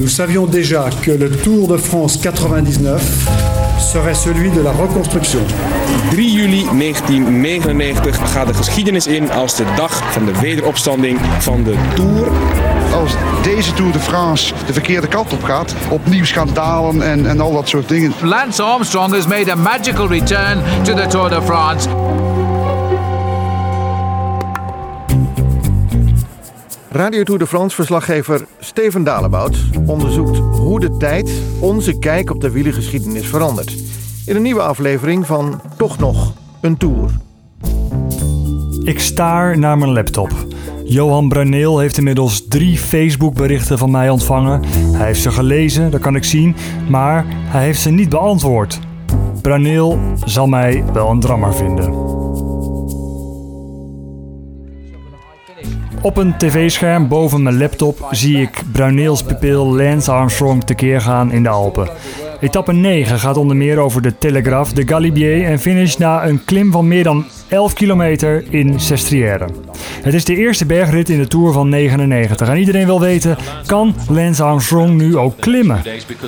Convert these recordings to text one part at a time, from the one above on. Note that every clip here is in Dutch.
Nous savions déjà que le Tour de France 99 serait celui de la reconstruction. 3 juli 1999 gaat de geschiedenis in als de dag van de wederopstanding van de Tour. Als deze Tour de France de verkeerde kant op gaat, opnieuw schandalen en, en al dat soort dingen. Lance Armstrong has made a magical return to the Tour de France. Radio Tour de France-verslaggever Steven Dalebout onderzoekt hoe de tijd onze kijk op de wielergeschiedenis verandert. In een nieuwe aflevering van Toch nog een Tour. Ik staar naar mijn laptop. Johan Braneel heeft inmiddels drie Facebook-berichten van mij ontvangen. Hij heeft ze gelezen, dat kan ik zien, maar hij heeft ze niet beantwoord. Braneel zal mij wel een drammer vinden. Op een tv-scherm boven mijn laptop zie ik Bruineels pupil Lance Armstrong tekeer gaan in de Alpen. Etappe 9 gaat onder meer over de Telegraph, de Galibier en finish na een klim van meer dan 11 kilometer in Sestriere. Het is de eerste bergrit in de Tour van 99 en iedereen wil weten, kan Lance Armstrong nu ook klimmen?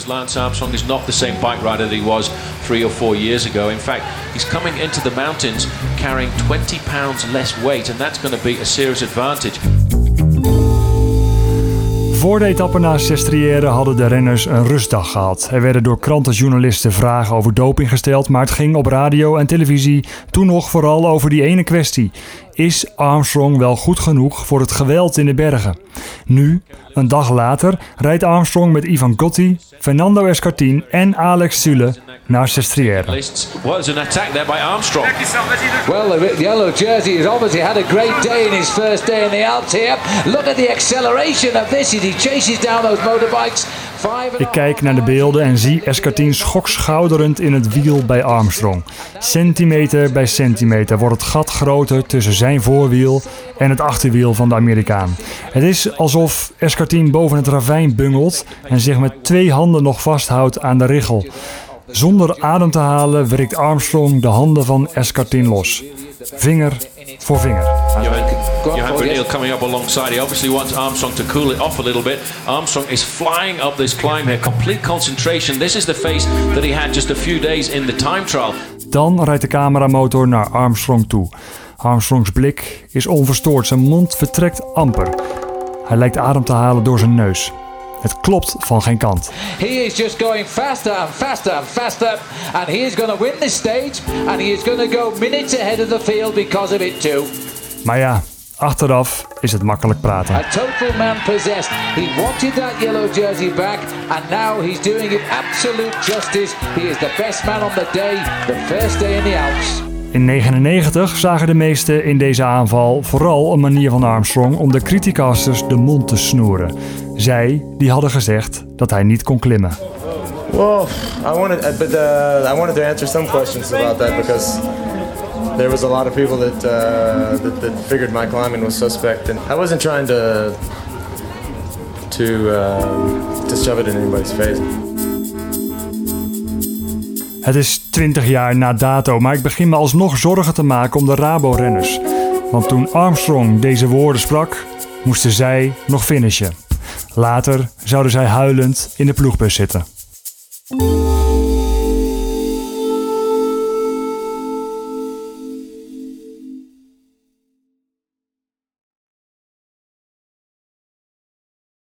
Lance Armstrong is not the same bike rider that he was three or four years ago. In fact, he's coming into the mountains carrying 20 pounds less weight and that's going to be a serious advantage. Voor de etappe naar Sestriere hadden de renners een rustdag gehad. Er werden door krantenjournalisten vragen over doping gesteld, maar het ging op radio en televisie toen nog vooral over die ene kwestie. Is Armstrong wel goed genoeg voor het geweld in de bergen? Nu, een dag later, rijdt Armstrong met Ivan Gotti, Fernando Escartin en Alex Sule naar Sestriere. Was an attack there by Armstrong. Well, the yellow jersey has obviously had a great day in his first day in the Alps here. Look at the acceleration of this as he chases down those motorbikes. Ik kijk naar de beelden en zie Escartin schokschouderend in het wiel bij Armstrong. Centimeter bij centimeter wordt het gat groter tussen zijn voorwiel en het achterwiel van de Amerikaan. Het is alsof Escartin boven het ravijn bungelt en zich met twee handen nog vasthoudt aan de richel. Zonder adem te halen werkt Armstrong de handen van Escartin los. Vinger voor vinger. Johan, Brunel coming up alongside. He obviously wants Armstrong to cool it off a little bit. Armstrong is flying up this climb here. Complete concentration. This is the face that he had just a few days in the time trial. Dan rijdt de cameramotor naar Armstrong toe. Armstrongs blik is onverstoord, zijn mond vertrekt amper. Hij lijkt adem te halen door zijn neus. Het klopt van geen kant. He is just going faster and faster and faster, and he is going to win this stage, and he is going to go minutes ahead of the field because of it too. Maar ja, achteraf is het makkelijk praten. A total man possessed. He wanted that yellow jersey back, and now he's doing it absolute justice. He is the best man on the day, the first day in the Alps. In 1999 zagen de meesten in deze aanval vooral een manier van Armstrong om de criticasters de mond te snoeren. Zij die hadden gezegd dat hij niet kon klimmen. Well, I wanted, uh, but uh, I wanted to answer some questions about that because there was a lot of people that, uh, that that figured my climbing was suspect, and I wasn't trying to to uh, to shove it in anybody's face. Het is 20 jaar na dato, maar ik begin me alsnog zorgen te maken om de Rabo-renners. Want toen Armstrong deze woorden sprak, moesten zij nog finishen. Later zouden zij huilend in de ploegbus zitten.